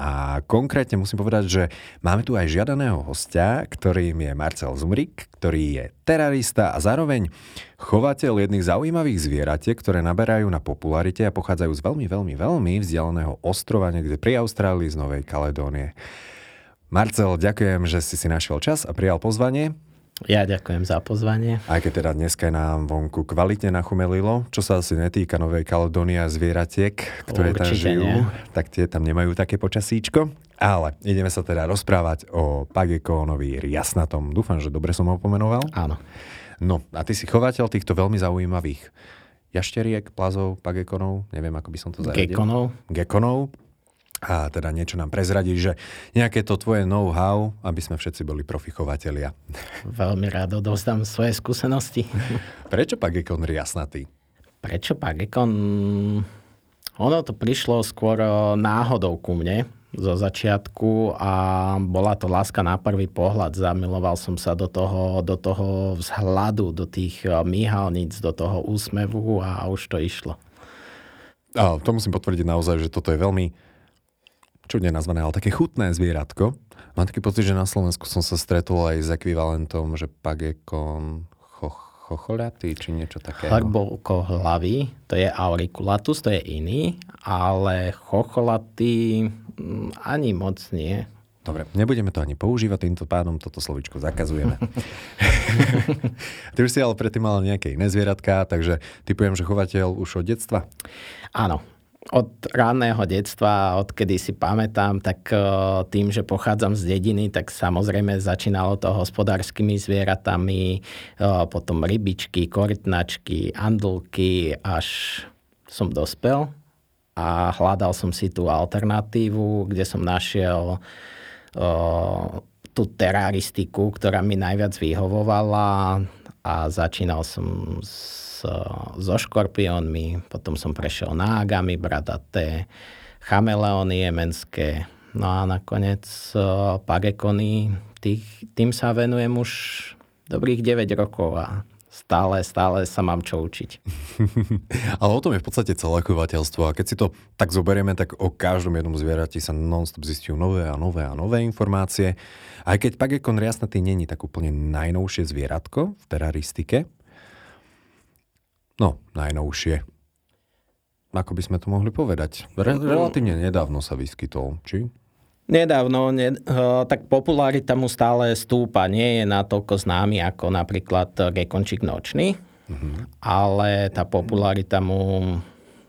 a konkrétne musím povedať, že máme tu aj žiadaného hostia, ktorým je Marcel Zumrik, ktorý je terarista a zároveň chovateľ jedných zaujímavých zvieratiek, ktoré naberajú na popularite a pochádzajú z veľmi, veľmi, veľmi vzdialeného ostrova niekde pri Austrálii z Novej Kaledónie. Marcel, ďakujem, že si si našiel čas a prijal pozvanie. Ja ďakujem za pozvanie. Aj keď teda dneska nám vonku kvalitne nachumelilo, čo sa asi netýka Novej Kaledónie a zvieratiek, ktoré Určite tam žijú, nie. tak tie tam nemajú také počasíčko. Ale ideme sa teda rozprávať o Pagekónovi Riasnatom. Dúfam, že dobre som ho pomenoval. Áno. No a ty si chovateľ týchto veľmi zaujímavých jašteriek, plazov, pagekonov, neviem, ako by som to zaradil. Gekonov. Gekonov a teda niečo nám prezradí, že nejaké to tvoje know-how, aby sme všetci boli profichovatelia. Veľmi rád odovzdám svoje skúsenosti. Prečo Pagekon riasnatý? Prečo Pagekon? Ono to prišlo skôr náhodou ku mne zo začiatku a bola to láska na prvý pohľad. Zamiloval som sa do toho, do toho vzhľadu, do tých míhalníc, do toho úsmevu a už to išlo. A to musím potvrdiť naozaj, že toto je veľmi čudne nazvané, ale také chutné zvieratko. Mám taký pocit, že na Slovensku som sa stretol aj s ekvivalentom, že pagekon chochoľatý, či niečo takého. Hlboko hlavy, to je auriculatus, to je iný, ale chocholatý mm, ani moc nie. Dobre, nebudeme to ani používať, týmto pádom toto slovičko zakazujeme. Ty už si ale predtým mal nejaké iné zvieratka, takže typujem, že chovateľ už od detstva? Áno, od ranného detstva, odkedy si pamätám, tak e, tým, že pochádzam z dediny, tak samozrejme začínalo to hospodárskymi zvieratami, e, potom rybičky, korytnačky, andulky, až som dospel a hľadal som si tú alternatívu, kde som našiel e, tú teraristiku, ktorá mi najviac vyhovovala a začínal som s so škorpiónmi, potom som prešiel na agamy bradaté, chameleóny jemenské, no a nakoniec pagekony, tých, tým sa venujem už dobrých 9 rokov a stále, stále sa mám čo učiť. Ale o tom je v podstate celé chovateľstvo a keď si to tak zoberieme, tak o každom jednom zvierati sa non-stop zistujú nové a nové a nové informácie. Aj keď Pagekon riasnatý není tak úplne najnovšie zvieratko v teraristike, No, najnovšie. Ako by sme to mohli povedať? Re- relatívne nedávno sa vyskytol, či? Nedávno, ne, uh, tak popularita mu stále stúpa. Nie je natoľko známy ako napríklad Gekončík nočný, uh-huh. ale tá popularita mu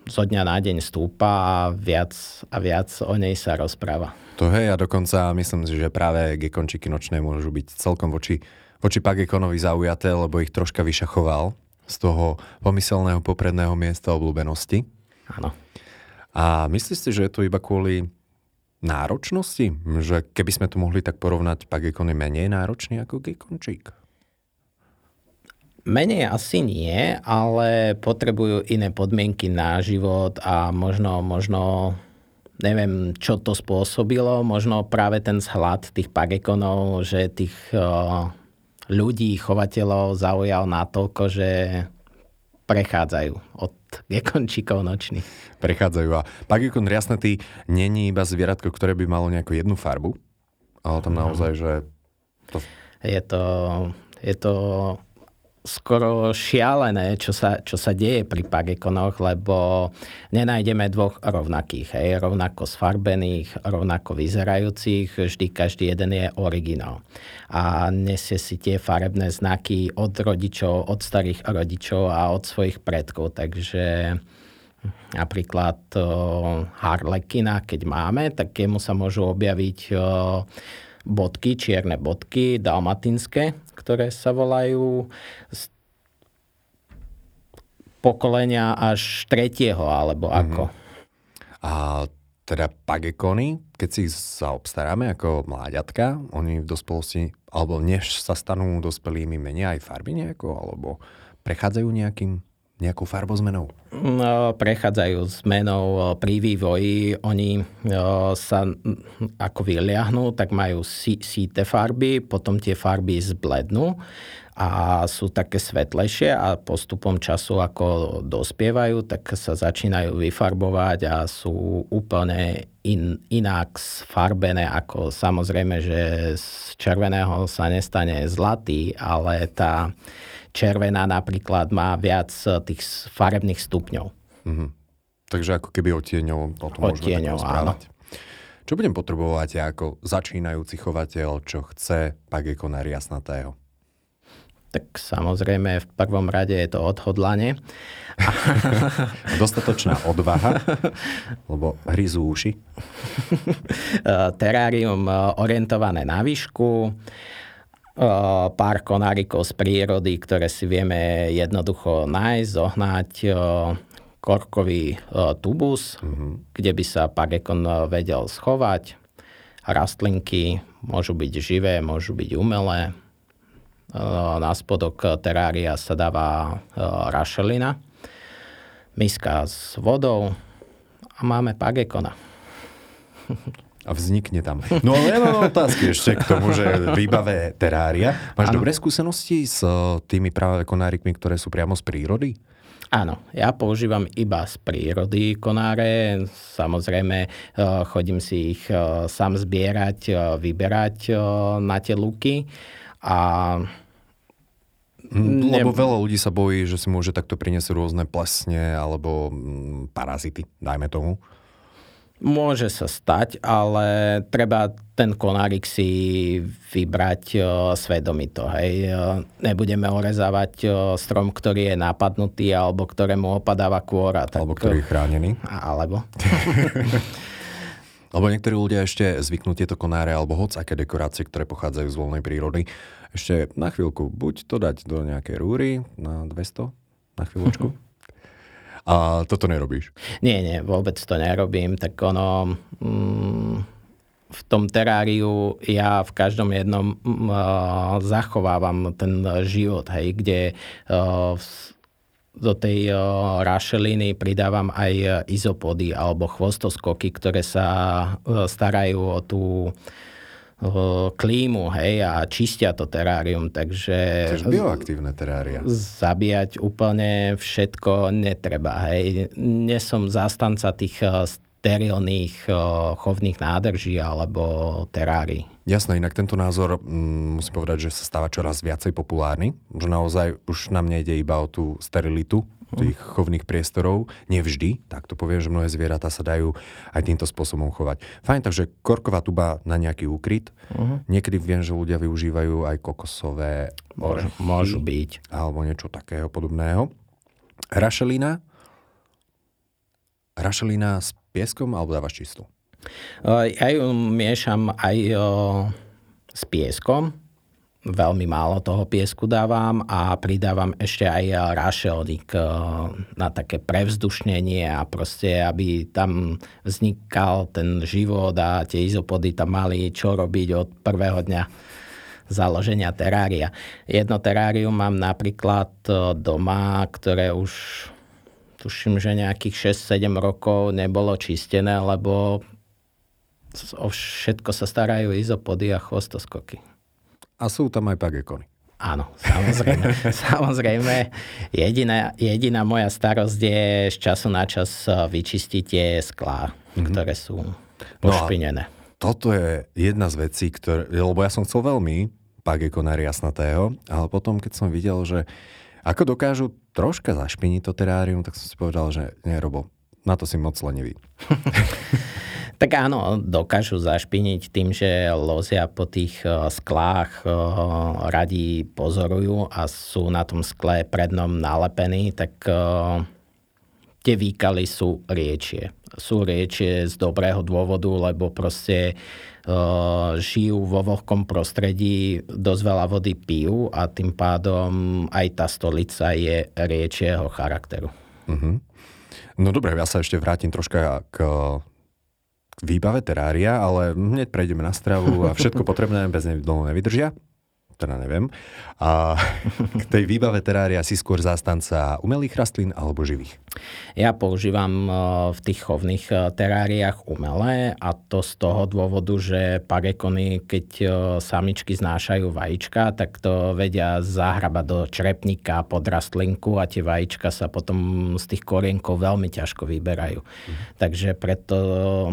zo dňa na deň stúpa a viac a viac o nej sa rozpráva. To hej, a dokonca myslím si, že práve Gekončíky nočné môžu byť celkom voči, voči Pagekonovi zaujaté, lebo ich troška vyšachoval z toho pomyselného popredného miesta obľúbenosti. Áno. A myslíš si, že je to iba kvôli náročnosti? Že keby sme to mohli tak porovnať, Pagekon je menej náročný ako Gekončík? Menej asi nie, ale potrebujú iné podmienky na život a možno, možno neviem, čo to spôsobilo, možno práve ten zhľad tých pagekonov, že tých ľudí, chovateľov zaujal natoľko, že prechádzajú od gekončíkov nočných. Prechádzajú. A pagekon riasnatý není iba zvieratko, ktoré by malo nejakú jednu farbu, ale tam naozaj, že... To... Je to, je to skoro šialené, čo sa, čo sa deje pri pagekonoch, lebo nenájdeme dvoch rovnakých, hej, rovnako sfarbených, rovnako vyzerajúcich, vždy každý jeden je originál. A nesie si tie farebné znaky od rodičov, od starých rodičov a od svojich predkov, takže napríklad Harlekina, keď máme, tak jemu sa môžu objaviť bodky, čierne bodky, dalmatinské, ktoré sa volajú z pokolenia až tretieho, alebo mm-hmm. ako. A teda pagekony, keď si ich zaobstaráme ako mláďatka, oni v dospelosti, alebo než sa stanú dospelými, menia aj farby nejako, alebo prechádzajú nejakým nejakou farbozmenou? No, prechádzajú zmenou pri vývoji. Oni sa ako vyliahnú, tak majú síte farby, potom tie farby zblednú a sú také svetlejšie a postupom času, ako dospievajú, tak sa začínajú vyfarbovať a sú úplne in, inak sfarbené, ako samozrejme, že z červeného sa nestane zlatý, ale tá červená napríklad má viac tých farebných stupňov. Mm-hmm. Takže ako keby odtieňov, o tom odtieňov, áno. Čo budem potrebovať ja ako začínajúci chovateľ, čo chce pageko jasnatého? tak samozrejme v prvom rade je to odhodlanie. Dostatočná odvaha, lebo hryzú uši. Terárium e, orientované na výšku, pár konárikov z prírody, ktoré si vieme jednoducho nájsť, zohnať, korkový tubus, mm-hmm. kde by sa pagekon vedel schovať. Rastlinky môžu byť živé, môžu byť umelé, na spodok terária sa dáva rašelina, miska s vodou a máme pagekona. A vznikne tam. No ale ja mám otázky ešte k tomu, že výbave terária. Máš ano. dobré skúsenosti s e, tými práve konárikmi, ktoré sú priamo z prírody? Áno, ja používam iba z prírody konáre. Samozrejme, e, chodím si ich sám zbierať, vyberať na tie luky a Mm, lebo veľa ľudí sa bojí, že si môže takto priniesť rôzne plesne alebo mm, parazity, dajme tomu. Môže sa stať, ale treba ten konárik si vybrať o, svedomito. Hej. Nebudeme orezávať o, strom, ktorý je napadnutý alebo ktorému opadáva kôra. Tak... Alebo ktorý je chránený. Alebo. Lebo niektorí ľudia ešte zvyknú tieto konáre alebo hoc aké dekorácie, ktoré pochádzajú z voľnej prírody, ešte na chvíľku, buď to dať do nejakej rúry na 200, na chvíľočku. A toto nerobíš? Nie, nie, vôbec to nerobím. Tak ono, mm, v tom teráriu ja v každom jednom mm, zachovávam ten život, hej, kde uh, do tej uh, rašeliny pridávam aj izopody alebo chvostoskoky, ktoré sa uh, starajú o tú klímu, hej, a čistia to terárium, takže... Tiež bioaktívne terária. Zabíjať úplne všetko netreba, hej. Nie som zastanca tých sterilných chovných nádrží alebo terárií. Jasné, inak tento názor, mm, musím povedať, že sa stáva čoraz viacej populárny. Že naozaj už nám nejde iba o tú sterilitu, tých chovných priestorov. Nevždy, tak to poviem, že mnohé zvieratá sa dajú aj týmto spôsobom chovať. Fajn, takže korková tuba na nejaký úkryt. Uh-huh. Niekedy viem, že ľudia využívajú aj kokosové orechy. Môžu byť. Alebo niečo takého podobného. Rašelina. Rašelina s pieskom alebo dávaš čistú? Ja ju miešam aj s pieskom veľmi málo toho piesku dávam a pridávam ešte aj rašelník na také prevzdušnenie a proste, aby tam vznikal ten život a tie izopody tam mali čo robiť od prvého dňa založenia terária. Jedno terárium mám napríklad eh, doma, ktoré už tuším, že nejakých 6-7 rokov nebolo čistené, lebo o všetko sa starajú izopody a chvostoskoky. A sú tam aj pagekony. Áno, samozrejme. samozrejme. Jediná, jediná moja starosť je z času na čas vyčistiť tie sklá, mm-hmm. ktoré sú pošpinené. No toto je jedna z vecí, ktoré, lebo ja som chcel veľmi pagekona jasnatého, ale potom, keď som videl, že ako dokážu troška zašpiniť to terárium, tak som si povedal, že nie, Robo, na to si moc lenivý. Tak áno, dokážu zašpiniť tým, že lozia po tých eh, sklách, eh, radi pozorujú a sú na tom skle prednom nalepení, tak eh, tie výkaly sú riečie. Sú riečie z dobrého dôvodu, lebo proste žijú vo vlhkom prostredí, dosť veľa vody pijú a tým pádom aj tá stolica je riečieho charakteru. Uh-huh. No dobre, ja sa ešte vrátim troška k výbave terária, ale hneď prejdeme na stravu a všetko potrebné bez dlho nevydržia. Teda neviem. A k tej výbave terária si skôr zástanca umelých rastlín alebo živých? Ja používam e, v tých chovných e, teráriách umelé a to z toho dôvodu, že pagekony, keď e, samičky znášajú vajíčka, tak to vedia zahrabať do črepníka pod rastlinku a tie vajíčka sa potom z tých korienkov veľmi ťažko vyberajú. Mhm. Takže preto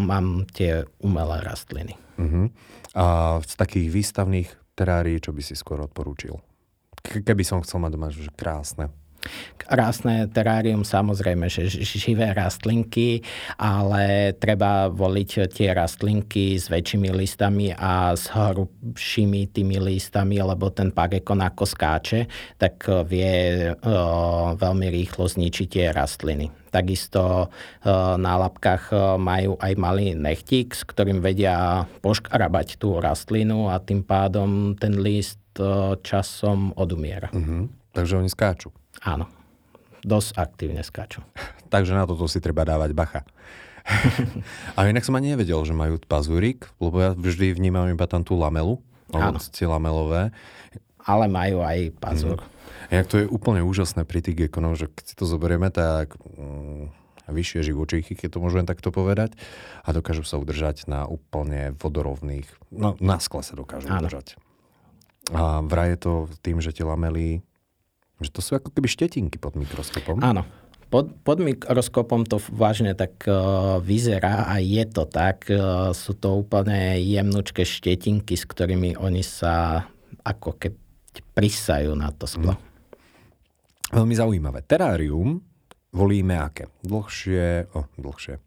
mám tie umelé rastliny. Uh-huh. A z takých výstavných terárií, čo by si skôr odporúčil? Keby som chcel mať doma, že krásne. Krásne terárium, samozrejme, že živé rastlinky, ale treba voliť tie rastlinky s väčšími listami a s hrubšími tými listami, lebo ten pagekon ako skáče, tak vie o, veľmi rýchlo zničiť tie rastliny. Takisto na lapkách majú aj malý nechtík, s ktorým vedia poškrabať tú rastlinu a tým pádom ten list časom odumiera. Uh-huh. Takže oni skáču. Áno. Dosť aktívne skáču. Takže na toto si treba dávať bacha. A inak som ani nevedel, že majú pazúrik, lebo ja vždy vnímam iba tam tú lamelu, tie lamelové. Ale majú aj pazúr. Mm. Inak to je úplne úžasné pri tých gekonov, že keď si to zoberieme, tak mm, vyššie živočíchy, keď to môžem takto povedať, a dokážu sa udržať na úplne vodorovných, no na skle sa dokážu Áno. udržať. A vraj je to tým, že tie lamely že to sú ako keby štetinky pod mikroskopom. Áno. Pod, pod mikroskopom to vážne tak uh, vyzerá a je to tak. Uh, sú to úplne jemnúčké štetinky, s ktorými oni sa ako keď prisajú na to sklo. Mm. Veľmi zaujímavé. Terárium volíme aké? Dlhšie, oh, dlhšie.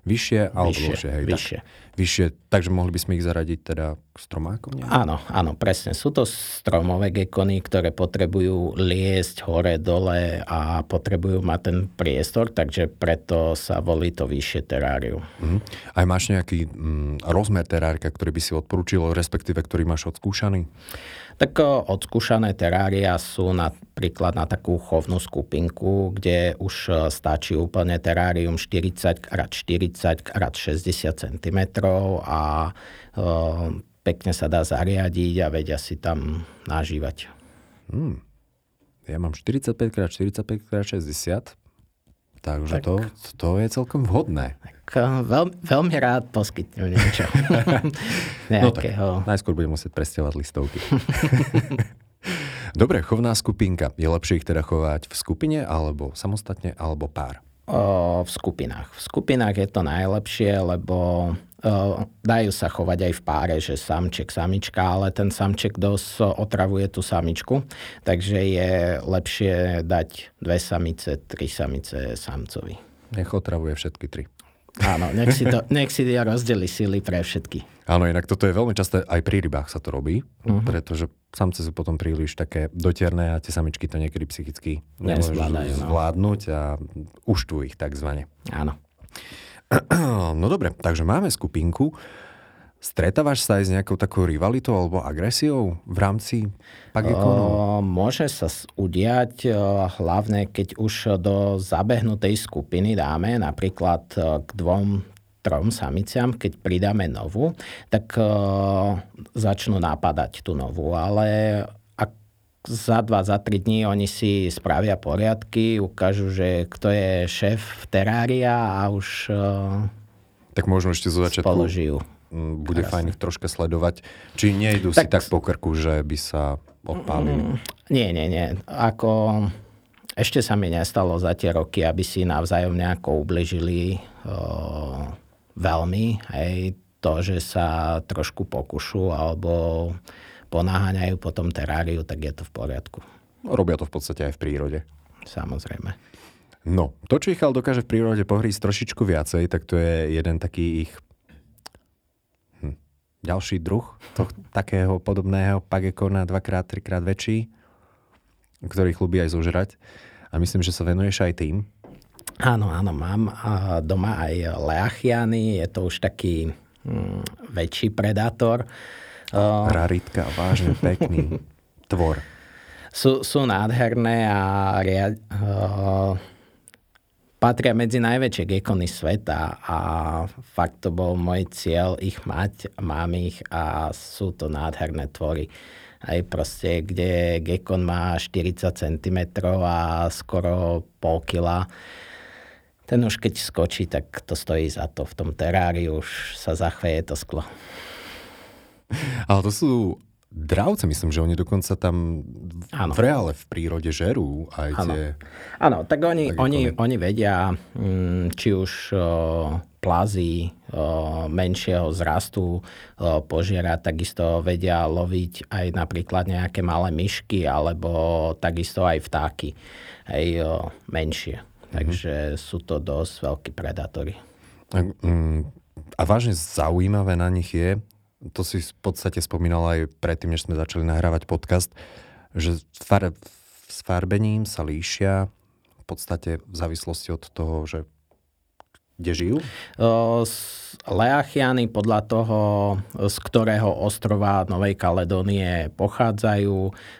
Vyššie alebo vyššie, dlhšie, hej, vyššie. Tak, vyššie, takže mohli by sme ich zaradiť teda k stromákom? Nie? Áno, áno, presne. Sú to stromové gekony, ktoré potrebujú liesť hore, dole a potrebujú mať ten priestor, takže preto sa volí to vyššie terárium. Mm. Aj máš nejaký mm, rozmer terárika, ktorý by si odporúčil, respektíve ktorý máš odskúšaný? Tak odskúšané terária sú napríklad na takú chovnú skupinku, kde už stačí úplne terárium 40x40 x 60 cm a pekne sa dá zariadiť a vedia si tam nažívať. Hmm. Ja mám 45x45x60 Takže tak, to, to je celkom vhodné. Tak eh, veľ, veľmi rád poskytnem niečo. no tak, najskôr budem musieť presťovať listovky. Dobre, chovná skupinka. Je lepšie ich teda chovať v skupine, alebo samostatne, alebo pár? O, v skupinách. V skupinách je to najlepšie, lebo dajú sa chovať aj v páre, že samček, samička, ale ten samček dosť otravuje tú samičku, takže je lepšie dať dve samice, tri samice samcovi. Nech otravuje všetky tri. Áno, nech si, to, nech si rozdeli síly pre všetky. Áno, inak toto je veľmi časté, aj pri rybách sa to robí, uh-huh. pretože samce sú potom príliš také dotierné a tie samičky to niekedy psychicky no. zvládnuť a uštvujú ich takzvané. Áno. No dobre, takže máme skupinku. Stretávaš sa aj s nejakou takou rivalitou alebo agresiou v rámci Pagekonu? Môže sa udiať, hlavne keď už do zabehnutej skupiny dáme napríklad k dvom trom samiciam, keď pridáme novú, tak začnú napadať tú novú. Ale za dva, za tri dní oni si spravia poriadky, ukážu, že kto je šéf terária a už tak možno ešte zo začiatku spoložijú. bude Krásne. fajn ich troška sledovať. Či nejdu tak, si tak po krku, že by sa odpálili? Mm, nie, nie, nie. Ako ešte sa mi nestalo za tie roky, aby si navzájom nejako ubližili o, veľmi. Hej, to, že sa trošku pokušu alebo ponáhaňajú po tom teráriu, tak je to v poriadku. Robia to v podstate aj v prírode. Samozrejme. No, to, čo ich ale dokáže v prírode pohrísť trošičku viacej, tak to je jeden taký ich hm, ďalší druh to, takého podobného pagekona, dvakrát, trikrát väčší, ktorý chlubí aj zožrať. A myslím, že sa venuješ aj tým. Áno, áno, mám doma aj leachiany, je to už taký hm, väčší predátor. Raritka, vážne pekný tvor. Sú, sú nádherné a ria, uh, patria medzi najväčšie gekony sveta a fakt to bol môj cieľ ich mať, mám ich a sú to nádherné tvory. Aj proste, kde gekon má 40 cm a skoro pol kila. Ten už keď skočí, tak to stojí za to. V tom teráriu už sa zachveje to sklo. Ale to sú dravce, myslím, že oni dokonca tam ano. v reále v prírode žerú aj ano. tie... Áno, tak oni, oni, oni vedia, mm, či už plazy menšieho zrastu požiera, takisto vedia loviť aj napríklad nejaké malé myšky alebo takisto aj vtáky, aj menšie. Mhm. Takže sú to dosť veľkí predátory. Mm, a vážne zaujímavé na nich je, to si v podstate spomínal aj predtým, než sme začali nahrávať podcast, že far, s farbením sa líšia v podstate v závislosti od toho, že kde žijú? Leachiany podľa toho, z ktorého ostrova Novej Kaledónie pochádzajú,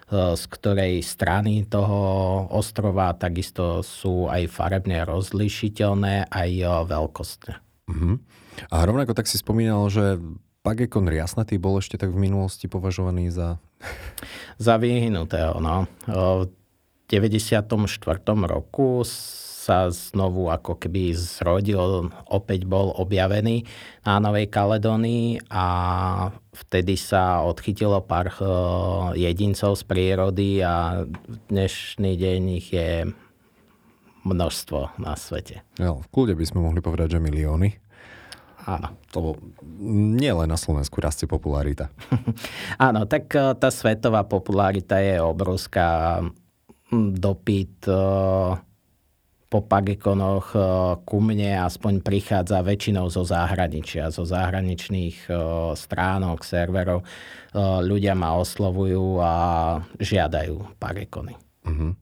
z ktorej strany toho ostrova, takisto sú aj farebne rozlišiteľné, aj veľkostne. Uh-huh. A rovnako tak si spomínal, že Pagekon riasnatý bol ešte tak v minulosti považovaný za... Za vyhnutého, no. V 94. roku sa znovu ako keby zrodil, opäť bol objavený na Novej Kaledónii a vtedy sa odchytilo pár jedincov z prírody a dnešný deň ich je množstvo na svete. Jo, v kľude by sme mohli povedať, že milióny. Áno. To nie len na Slovensku rastie popularita. Áno, tak e, tá svetová popularita je obrovská. Dopyt e, po pagekonoch e, ku mne aspoň prichádza väčšinou zo zahraničia, zo zahraničných stránok, serverov. Ľudia ma oslovujú a žiadajú pagekony. Uh-huh.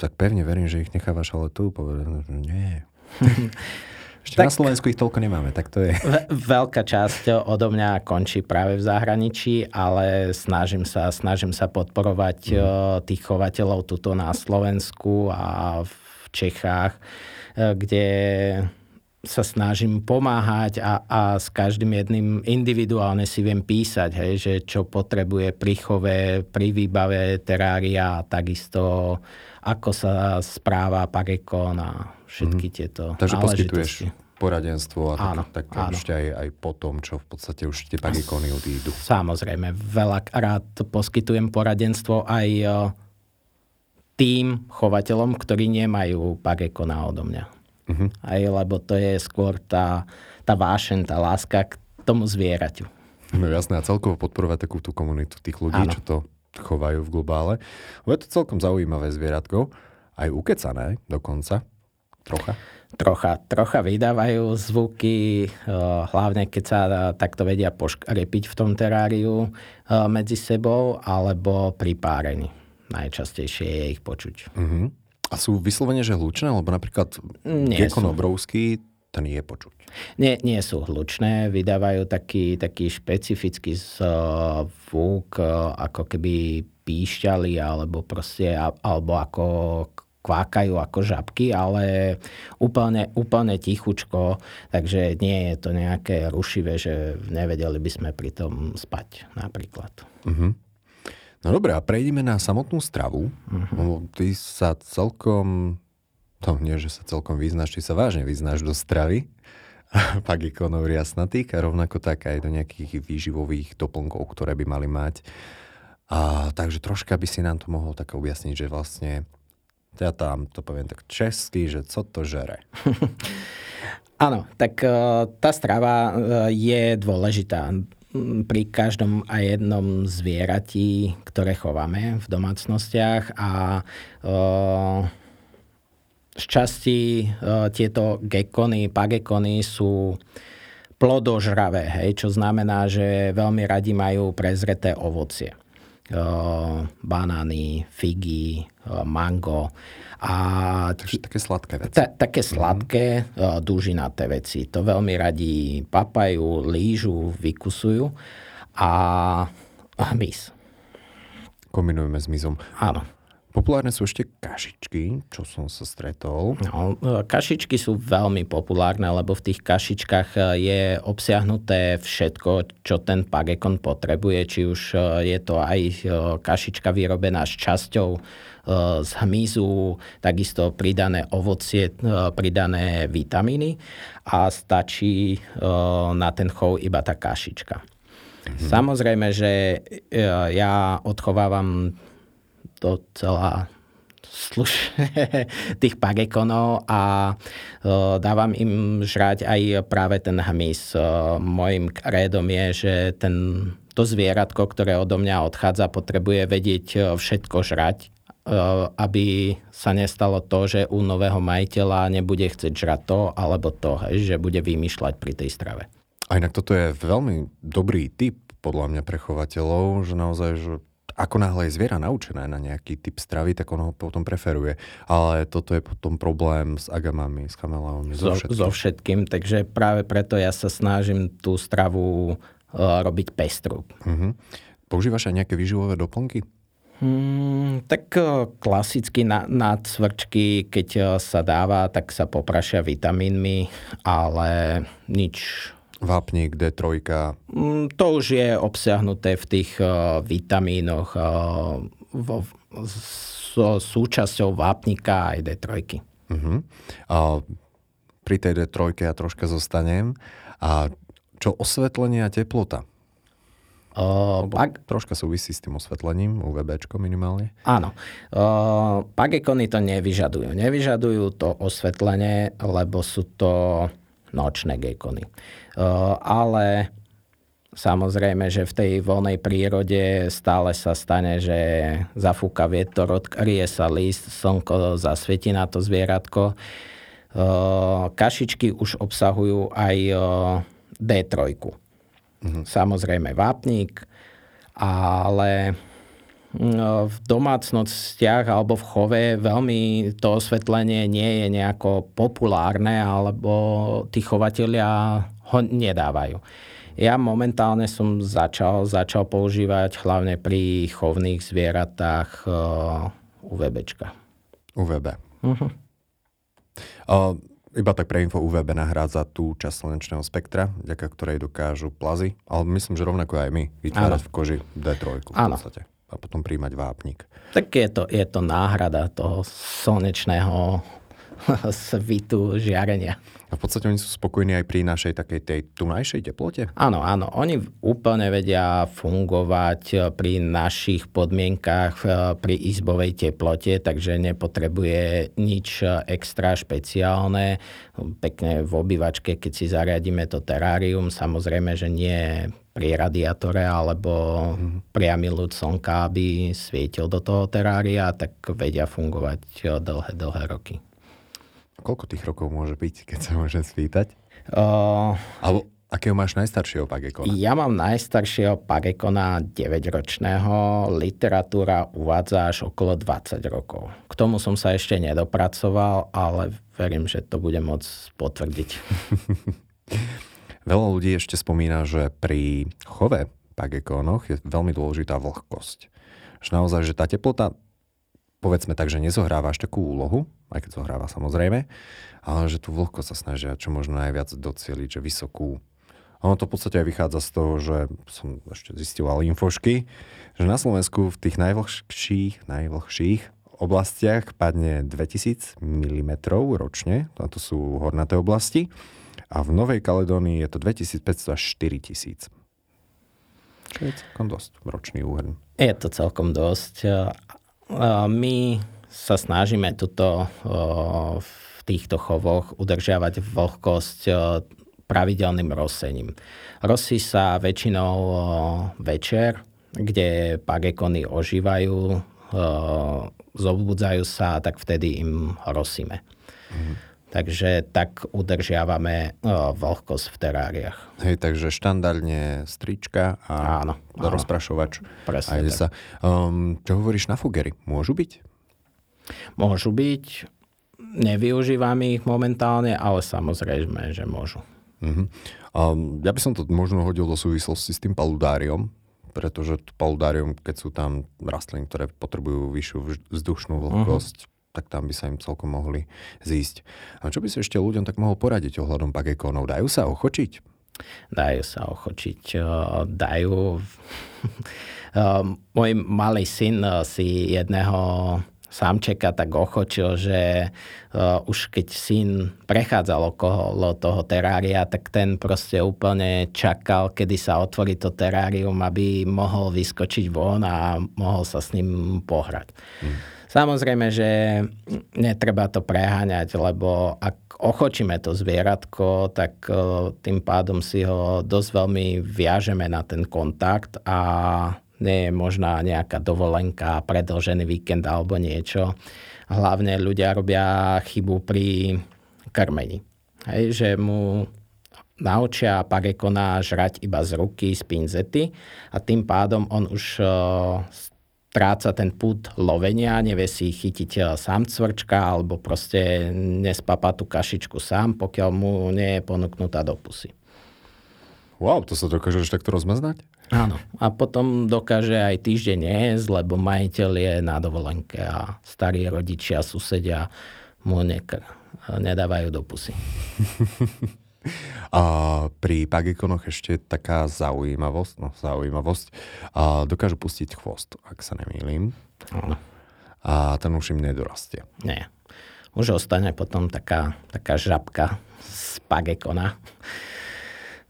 Tak pevne verím, že ich nechávaš ale tu povedať, nie. Ešte tak, na Slovensku ich toľko nemáme, tak to je. Veľká časť odo mňa končí práve v zahraničí, ale snažím sa, snažím sa podporovať mm. tých chovateľov tuto na Slovensku a v Čechách, e, kde sa snažím pomáhať a, a s každým jedným individuálne si viem písať, hej, že čo potrebuje pri chove, pri výbave terária a takisto ako sa správa pagekon a všetky mm. tieto Takže poskytuješ poradenstvo a áno, tak, tak áno. ešte aj, aj po tom, čo v podstate už tie pagekony odídu. Samozrejme, veľa rád poskytujem poradenstvo aj e, tým chovateľom, ktorí nemajú pagekona odo mňa. Uh-huh. Aj lebo to je skôr tá, tá vášen, tá láska k tomu zvieraťu. No jasné, a celkovo podporovať takú tú komunitu tých ľudí, ano. čo to chovajú v globále. je to celkom zaujímavé zvieratko, aj ukecané dokonca. Trocha? Trocha, trocha vydávajú zvuky, hlavne keď sa takto vedia poškrepiť v tom teráriu medzi sebou, alebo pri párení. Najčastejšie je ich počuť. Uh-huh. A sú vyslovene, že hlučné? Lebo napríklad gekon obrovský, ten je počuť. Nie, nie sú hlučné, vydávajú taký, taký špecifický zvuk, ako keby píšťali, alebo proste, alebo ako kvákajú ako žabky, ale úplne, úplne tichučko, takže nie je to nejaké rušivé, že nevedeli by sme pri tom spať napríklad. Uh-huh. No dobré, a prejdeme na samotnú stravu. Uh-huh. Ty sa celkom, to nie, že sa celkom vyznáš, ty sa vážne vyznáš do stravy pagikonov riasnatých a rovnako tak aj do nejakých výživových doplnkov, ktoré by mali mať. A, takže troška by si nám to mohol tak objasniť, že vlastne ja tam to poviem tak česky, že co to žere. Áno, tak e, tá strava e, je dôležitá pri každom a jednom zvierati, ktoré chováme v domácnostiach a e, z časti tieto gekony, pagekony sú plodožravé, hej, čo znamená, že veľmi radi majú prezreté ovocie. Banány, figy, Eh, mango. A Takže také sladké veci. Ta, také sladké, mm-hmm. dužinaté veci. To veľmi radi papajú, lížu, vykusujú. A hmyz. Kombinujeme s myzom. Áno. Populárne sú ešte kašičky, čo som sa stretol. No, kašičky sú veľmi populárne, lebo v tých kašičkách e, je obsiahnuté všetko, čo ten pagekon potrebuje. Či už e, je to aj e, kašička vyrobená s časťou z hmyzu, takisto pridané ovocie, pridané vitamíny a stačí na ten chov iba tá kašička. Mhm. Samozrejme, že ja odchovávam docela slušne tých pagekonov a dávam im žrať aj práve ten hmyz. Mojím krédom je, že ten, to zvieratko, ktoré odo mňa odchádza, potrebuje vedieť všetko žrať, aby sa nestalo to, že u nového majiteľa nebude chcieť žrať to alebo to, že bude vymýšľať pri tej strave. A inak toto je veľmi dobrý tip podľa mňa pre chovateľov, že naozaj, že ako náhle je zviera naučené na nejaký typ stravy, tak ono ho potom preferuje. Ale toto je potom problém s agamami, s chameleónmi, so, všetkým. So všetkým, takže práve preto ja sa snažím tú stravu uh, robiť pestru. Uh-huh. Používaš aj nejaké výživové doplnky? Hmm, tak uh, klasicky na, na cvrčky, keď uh, sa dáva, tak sa poprašia vitamínmi, ale nič Vápnik, D3. Mm, to už je obsiahnuté v tých uh, vitamínoch uh, vo, so súčasťou vápnika aj D3. Uh-huh. A pri tej D3 ja troška zostanem. A čo osvetlenie a teplota? Uh, pag... Troška súvisí s tým osvetlením, UVB minimálne. Áno. Uh, pagekony to nevyžadujú. Nevyžadujú to osvetlenie, lebo sú to nočné gekony. Ale Samozrejme, že v tej voľnej prírode stále sa stane, že zafúka vietor, odkrie sa list, slnko zasvieti na to zvieratko. Kašičky už obsahujú aj D3. Mhm. Samozrejme vápnik, ale v domácnostiach alebo v chove veľmi to osvetlenie nie je nejako populárne alebo tí chovatelia ho nedávajú. Ja momentálne som začal, začal používať hlavne pri chovných zvieratách UVBčka. UVB. Uh-huh. Uh, iba tak pre info UVB nahrádza tú časť slnečného spektra, vďaka ktorej dokážu plazy, ale myslím, že rovnako aj my vytvárať v koži D3 v podstate a potom príjmať vápnik. Tak je to, je to náhrada toho slnečného svitu žiarenia. A v podstate oni sú spokojní aj pri našej takej tej tunajšej teplote? Áno, áno. Oni úplne vedia fungovať pri našich podmienkách pri izbovej teplote, takže nepotrebuje nič extra špeciálne. Pekne v obývačke, keď si zariadíme to terárium, samozrejme, že nie pri radiátore alebo mm. priamy ľud slnka, aby svietil do toho terária, tak vedia fungovať dlhé, dlhé roky. Koľko tých rokov môže byť, keď sa môžem spýtať? Uh, Alebo akého máš najstaršieho pagekona? Ja mám najstaršieho pagekona 9-ročného. Literatúra uvádza až okolo 20 rokov. K tomu som sa ešte nedopracoval, ale verím, že to bude môcť potvrdiť. Veľa ľudí ešte spomína, že pri chove pagekónoch je veľmi dôležitá vlhkosť. Že naozaj, že tá teplota povedzme tak, že nezohráva až takú úlohu, aj keď zohráva samozrejme, ale že tú vlhkosť sa snažia čo možno najviac docieliť, že vysokú. Ono to v podstate aj vychádza z toho, že som ešte zistil infošky, že na Slovensku v tých najvlhších, najvlhších oblastiach padne 2000 mm ročne, a to sú hornaté oblasti, a v Novej Kaledónii je to 2500 až 4000. Čo je celkom dosť ročný úhrn. Je to celkom dosť my sa snažíme tuto v týchto chovoch udržiavať vlhkosť pravidelným rosením. Rosí sa väčšinou večer, kde pagekony ožívajú, zobudzajú sa, tak vtedy im rosíme. Mm. Takže tak udržiavame vlhkosť v teráriách. Hej, takže štandardne strička a áno, áno. rozprašovač. Presne tak. sa. Um, čo hovoríš na fugery? Môžu byť? Môžu byť. Nevyužívam ich momentálne, ale samozrejme, že môžu. Uh-huh. Um, ja by som to možno hodil do súvislosti s tým paludáriom, pretože poldárium, keď sú tam rastliny, ktoré potrebujú vyššiu vzdušnú vlhkosť, uh-huh. Tak tam by sa im celkom mohli zísť. A čo by si ešte ľuďom tak mohol poradiť ohľadom pagekónov? Dajú sa ochočiť? Dajú sa ochočiť. Dajú. Môj malý syn si jedného samčeka tak ochočil, že uh, už keď syn prechádzal okolo toho terária, tak ten proste úplne čakal, kedy sa otvorí to terárium, aby mohol vyskočiť von a mohol sa s ním pohrať. Hmm. Samozrejme, že netreba to preháňať, lebo ak ochočíme to zvieratko, tak tým pádom si ho dosť veľmi viažeme na ten kontakt a nie je možná nejaká dovolenka, predlžený víkend alebo niečo. Hlavne ľudia robia chybu pri krmení. Hej, že mu naučia pagekona žrať iba z ruky, z pinzety a tým pádom on už stráca ten pút lovenia, nevie si chytiť sám cvrčka alebo proste nespapa tú kašičku sám, pokiaľ mu nie je ponúknutá do pusy. Wow, to sa dokážeš takto rozmaznať? Áno. A potom dokáže aj týždeň jesť, lebo majiteľ je na dovolenke a starí rodičia, susedia mu nek- nedávajú do pusy. A pri pagikonoch ešte taká zaujímavosť, no zaujímavosť, a dokážu pustiť chvost, ak sa nemýlim. Áno. A ten už im nedorastie. Nie. Už ostane potom taká, taká žabka z pagekona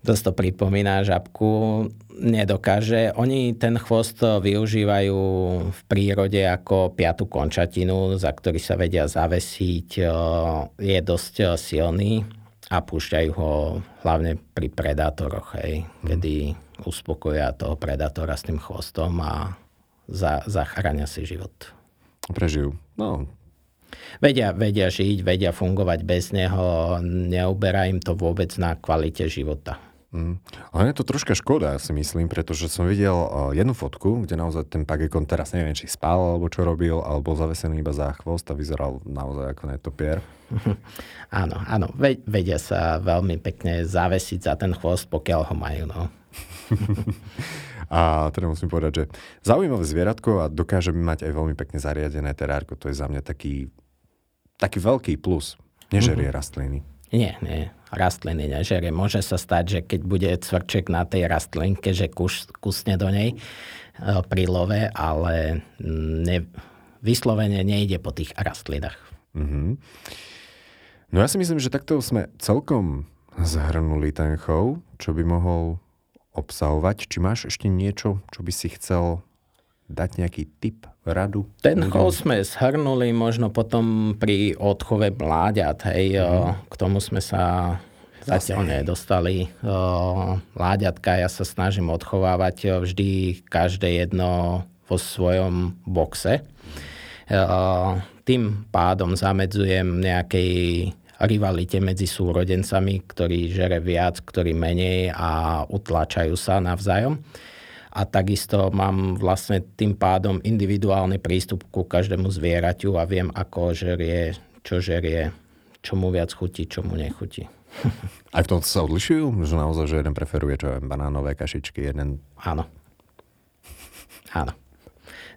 dosť to pripomína žabku, nedokáže. Oni ten chvost využívajú v prírode ako piatu končatinu, za ktorý sa vedia zavesiť. Je dosť silný a púšťajú ho hlavne pri predátoroch, hej, mm. kedy uspokoja toho predátora s tým chvostom a za, zachránia si život. Prežijú. No, Vedia, vedia žiť, vedia fungovať bez neho, neuberá im to vôbec na kvalite života. Mm. Ale je to troška škoda, si myslím, pretože som videl uh, jednu fotku, kde naozaj ten pagekon teraz neviem, či spal alebo čo robil, alebo zavesený iba za chvost a vyzeral naozaj ako netopier. áno, áno, vedia sa veľmi pekne zavesiť za ten chvost, pokiaľ ho majú. No. a teda musím povedať, že zaujímavé zvieratko a dokáže mať aj veľmi pekne zariadené terárko. To je za mňa taký, taký veľký plus. Nežerie mm-hmm. rastliny. Nie, nie rastliny nežerie. Môže sa stať, že keď bude cvrček na tej rastlinke, že kus, kusne do nej e, pri love, ale ne, vyslovene nejde po tých rastlinách. Mm-hmm. No ja si myslím, že takto sme celkom zhrnuli ten chov, čo by mohol obsahovať. Či máš ešte niečo, čo by si chcel dať nejaký tip, radu? Ten chov sme zhrnuli možno potom pri odchove mláďat. Hej, mm. K tomu sme sa zatiaľ nedostali. Mláďatka ja sa snažím odchovávať vždy každé jedno vo svojom boxe. Tým pádom zamedzujem nejakej rivalite medzi súrodencami, ktorí žere viac, ktorí menej a utlačajú sa navzájom a takisto mám vlastne tým pádom individuálny prístup ku každému zvieraťu a viem, ako žerie, čo žerie, čo mu viac chutí, čo mu nechutí. A v tom sa odlišujú? Že naozaj, že jeden preferuje čo banánové kašičky, jeden... Áno. Áno.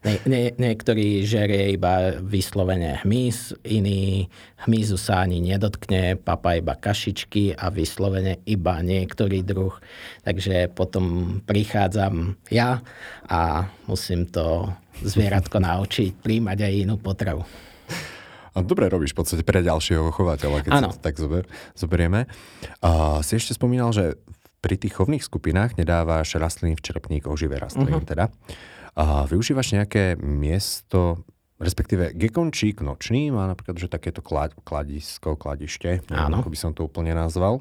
Nie, nie, niektorý žerie iba vyslovene hmyz, iný hmyzu sa ani nedotkne, papa iba kašičky a vyslovene iba niektorý druh. Takže potom prichádzam ja a musím to zvieratko naučiť príjmať aj inú potravu. A dobre robíš v podstate pre ďalšieho chovateľa, keď ano. sa tak zober, zoberieme. A si ešte spomínal, že pri tých chovných skupinách nedávaš rastliny v čerpníkoch, živé rastliny uh-huh. teda. A využívaš nejaké miesto, respektíve gekončík nočný, má napríklad, že takéto kladisko, kladište, Áno. ako by som to úplne nazval.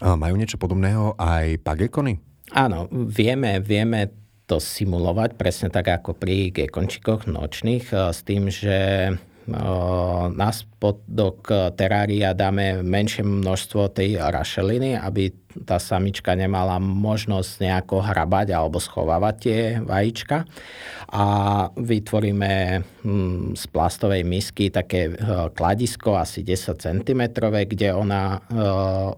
A majú niečo podobného aj pagekony? Áno, vieme, vieme to simulovať presne tak ako pri gekončíkoch nočných s tým, že na spodok terária dáme menšie množstvo tej rašeliny, aby tá samička nemala možnosť nejako hrabať alebo schovávať tie vajíčka. A vytvoríme hm, z plastovej misky také kladisko asi 10 cm, kde ona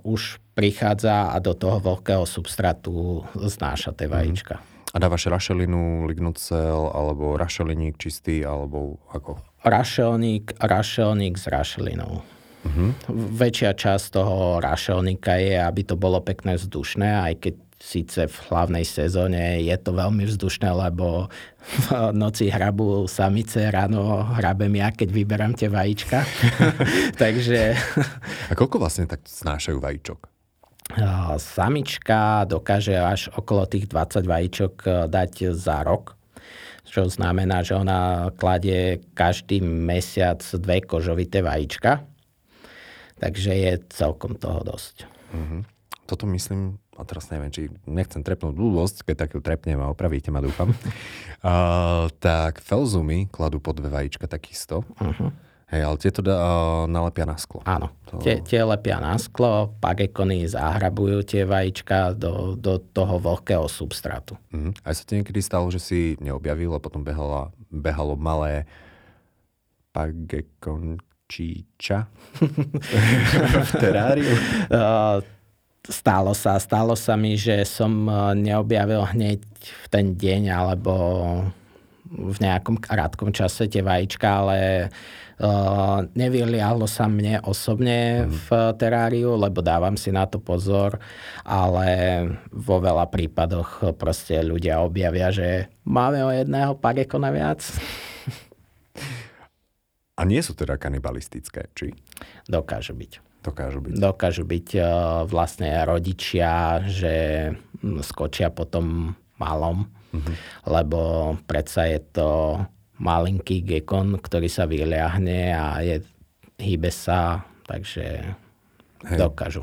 už prichádza a do toho veľkého substratu znáša tie vajíčka. A dávaš rašelinu, lignocel, alebo rašeliník čistý, alebo ako? Rašelník, rašelník s rašelinou. Uh-huh. Väčšia časť toho rašelníka je, aby to bolo pekné vzdušné, aj keď síce v hlavnej sezóne je to veľmi vzdušné, lebo v noci hrabú samice, ráno hrabem ja, keď vyberám tie vajíčka. Takže... A koľko vlastne tak snášajú vajíčok? Samička dokáže až okolo tých 20 vajíčok e, dať za rok, čo znamená, že ona kladie každý mesiac dve kožovité vajíčka. Takže je celkom toho dosť. Mm-hmm. Toto myslím, a teraz neviem, či nechcem trepnúť blbosť, keď takú trepnem a opravíte ma, dúfam. uh, tak felzumy kladú po dve vajíčka takisto. Uh-huh. Hej, ale tieto dá, uh, nalepia na sklo. Áno, to... tie, tie lepia na sklo, pagekony zahrabujú tie vajíčka do, do toho vlhkého substrátu. Uh-huh. Aj sa ti niekedy stalo, že si neobjavil a potom behala, behalo malé pagekončíča v teráriu? Uh, stalo sa, stalo sa mi, že som neobjavil hneď v ten deň alebo v nejakom krátkom čase tie vajíčka, ale Uh, nevyliahlo sa mne osobne mm. v teráriu, lebo dávam si na to pozor, ale vo veľa prípadoch proste ľudia objavia, že máme o jedného pagekona viac. A nie sú teda kanibalistické, či? Dokážu byť. Dokážu byť. Dokážu byť uh, vlastne rodičia, že hm, skočia potom malom, mm-hmm. lebo predsa je to malinký gekon, ktorý sa vyliahne a je, hýbe sa, takže Hej. dokážu.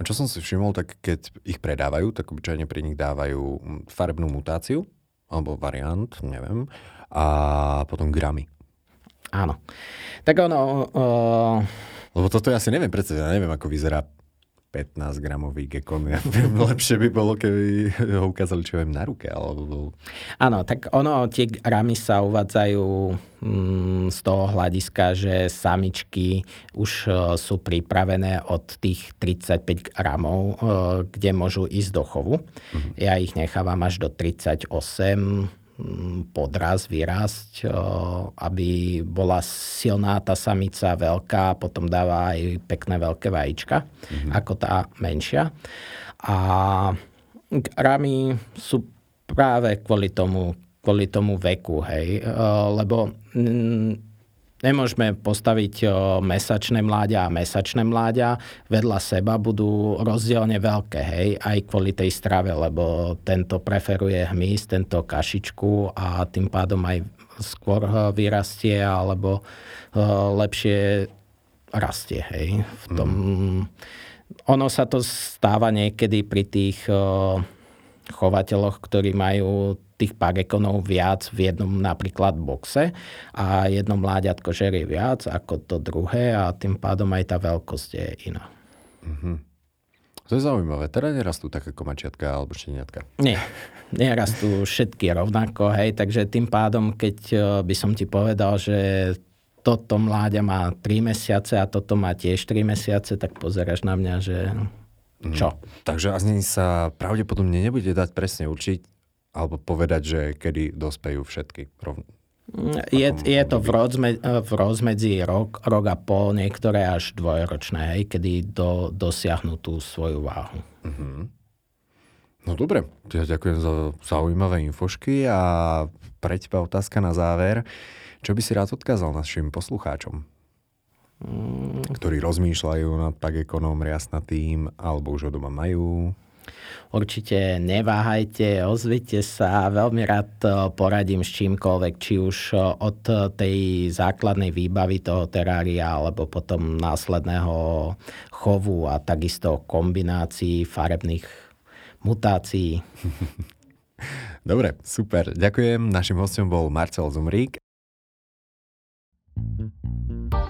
A čo som si všimol, tak keď ich predávajú, tak obyčajne pri nich dávajú farebnú mutáciu, alebo variant, neviem, a potom gramy. Áno. Tak ono... Uh... Lebo toto ja si neviem predstaviť, ja neviem, ako vyzerá 15 gramový gekon. Ja lepšie by bolo, keby ho ukázali, čo viem, na ruke. Alebo... Áno, tak ono, tie gramy sa uvádzajú mm, z toho hľadiska, že samičky už uh, sú pripravené od tých 35 gramov, uh, kde môžu ísť do chovu. Mm-hmm. Ja ich nechávam až do 38 podraz vyrásť, aby bola silná tá samica veľká, potom dáva aj pekné veľké vajíčka, mm-hmm. ako tá menšia. A ramy sú práve kvôli tomu, kvôli tomu veku, hej, lebo Nemôžeme postaviť mesačné mláďa a mesačné mláďa vedľa seba budú rozdielne veľké, hej, aj kvôli tej strave, lebo tento preferuje hmyz, tento kašičku a tým pádom aj skôr vyrastie alebo lepšie rastie, hej. V tom, mm. Ono sa to stáva niekedy pri tých chovateľoch, ktorí majú tých pagekonov viac v jednom napríklad boxe a jedno mláďatko žerie viac ako to druhé a tým pádom aj tá veľkosť je iná. Mm-hmm. To je zaujímavé. Teda nerastú také komačiatka alebo šteniatka? Nie, nerastú všetky rovnako, hej, takže tým pádom, keď eh, by som ti povedal, že toto mláďa má 3 mesiace a toto má tiež 3 mesiace, tak pozeráš na mňa, že mhm. Čo? Mm. Takže ani sa pravdepodobne nebude dať presne určiť, alebo povedať, že kedy dospejú všetky. Rov... Je, je to v, rozme, v rozmedzi rok, rok a pol, niektoré až dvojročné, hej, kedy do, dosiahnu tú svoju váhu. Uh-huh. No dobre, ja ďakujem za zaujímavé infošky a pre teba otázka na záver. Čo by si rád odkázal našim poslucháčom? Mm. ktorí rozmýšľajú nad pagekonom riasnatým alebo už ho doma majú? Určite neváhajte, ozvite sa, veľmi rád eh, poradím s čímkoľvek, či už eh, od tej základnej výbavy toho terária, alebo potom následného chovu a takisto kombinácií farebných mutácií. Dobre, super. Ďakujem. Našim hostom bol Marcel Zumrík.